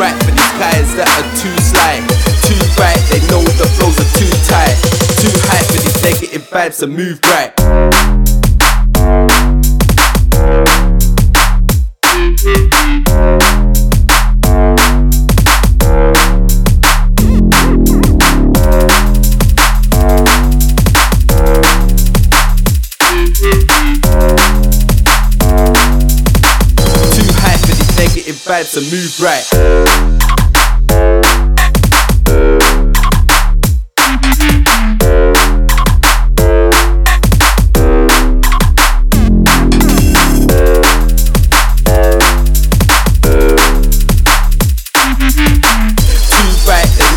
Too bright for these guys that are too sly. Too bright, they know the flows are too tight. Too high for these negative vibes to move right. Bad they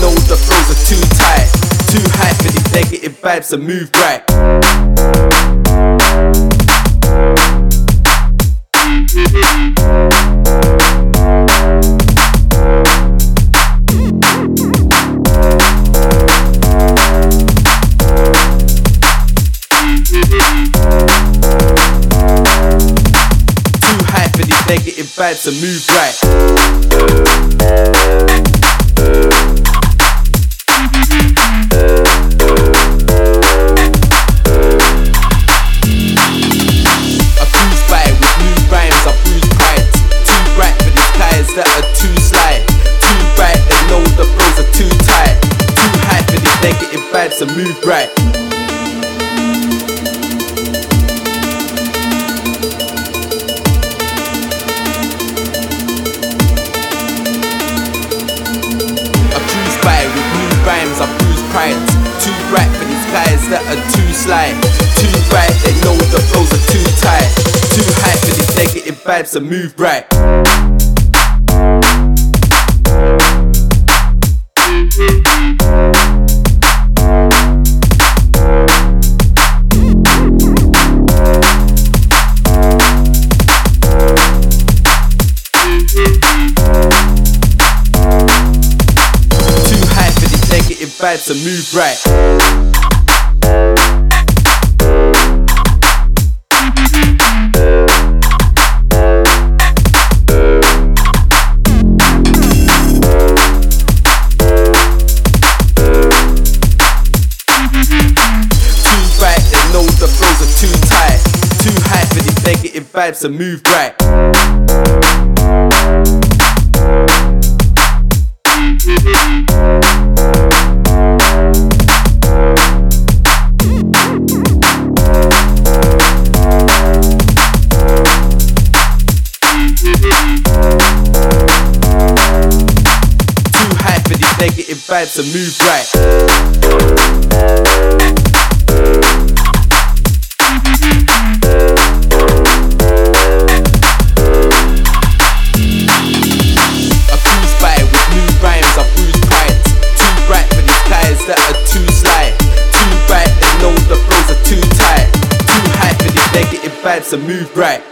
know the flows are too tight, too high for these negative vibes to move right. Negative vibes to move right. I cruise with new rhymes, I bruise. Too bright for these that are too. Too bright, the flows are too tight. Too high for these negative vibes move right. New rhymes, I bruise prides. Too bright for these guys that are too sly. Too bright, they know the flows are too tight. Too high for these negative vibes to move right. And are too high for these negative vibes to move right. Too high for these negative vibes to move right. I with new rhymes, I bruise prides. Too bright for these guys that are too. Too bright, the flows are too tight. Too high for these negative vibes to move right.